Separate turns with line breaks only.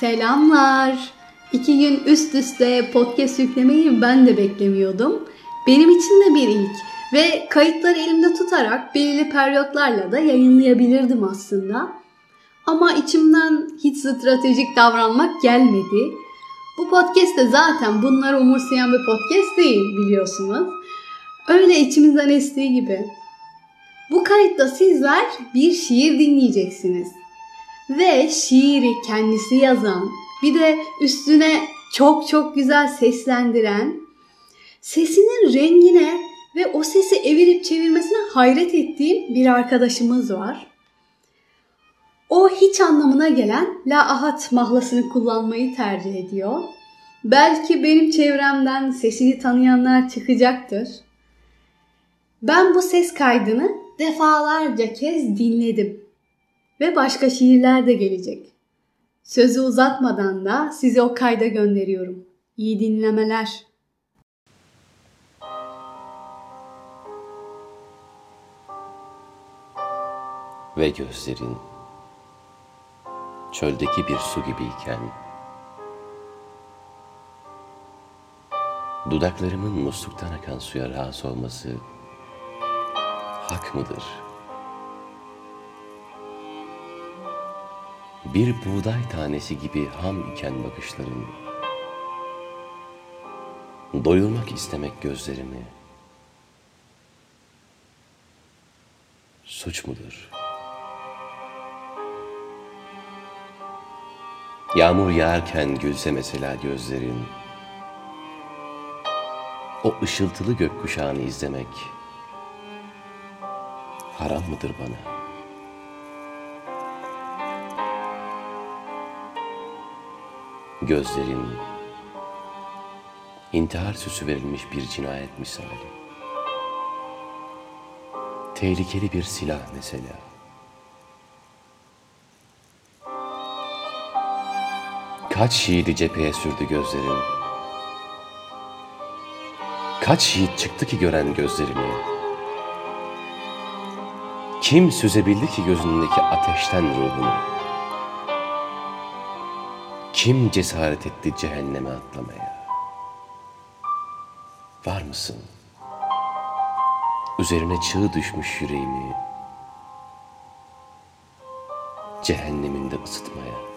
Selamlar. İki gün üst üste podcast yüklemeyi ben de beklemiyordum. Benim için de bir ilk ve kayıtları elimde tutarak belirli periyotlarla da yayınlayabilirdim aslında. Ama içimden hiç stratejik davranmak gelmedi. Bu podcast de zaten bunları umursayan bir podcast değil biliyorsunuz. Öyle içimizden estiği gibi. Bu kayıtta sizler bir şiir dinleyeceksiniz. Ve şiiri kendisi yazan, bir de üstüne çok çok güzel seslendiren, sesinin rengine ve o sesi evirip çevirmesine hayret ettiğim bir arkadaşımız var. O hiç anlamına gelen la ahat mahlasını kullanmayı tercih ediyor. Belki benim çevremden sesini tanıyanlar çıkacaktır. Ben bu ses kaydını defalarca kez dinledim. Ve başka şiirler de gelecek. Sözü uzatmadan da sizi o kayda gönderiyorum. İyi dinlemeler.
Ve gözlerin çöldeki bir su gibiyken dudaklarımın musluktan akan suya rahatsız olması hak mıdır? Bir buğday tanesi gibi ham iken bakışların, doyurmak istemek gözlerimi, suç mudur? Yağmur yağarken gülse mesela gözlerin, o ışıltılı gökkuşağını izlemek, haram mıdır bana? Gözlerin intihar süsü verilmiş bir cinayet misali. Tehlikeli bir silah mesela. Kaç şiiri cepheye sürdü gözlerin. Kaç yiğit çıktı ki gören gözlerimi. Kim süzebildi ki gözündeki ateşten ruhunu? Kim cesaret etti cehenneme atlamaya? Var mısın? Üzerine çığ düşmüş yüreğimi cehenneminde ısıtmaya.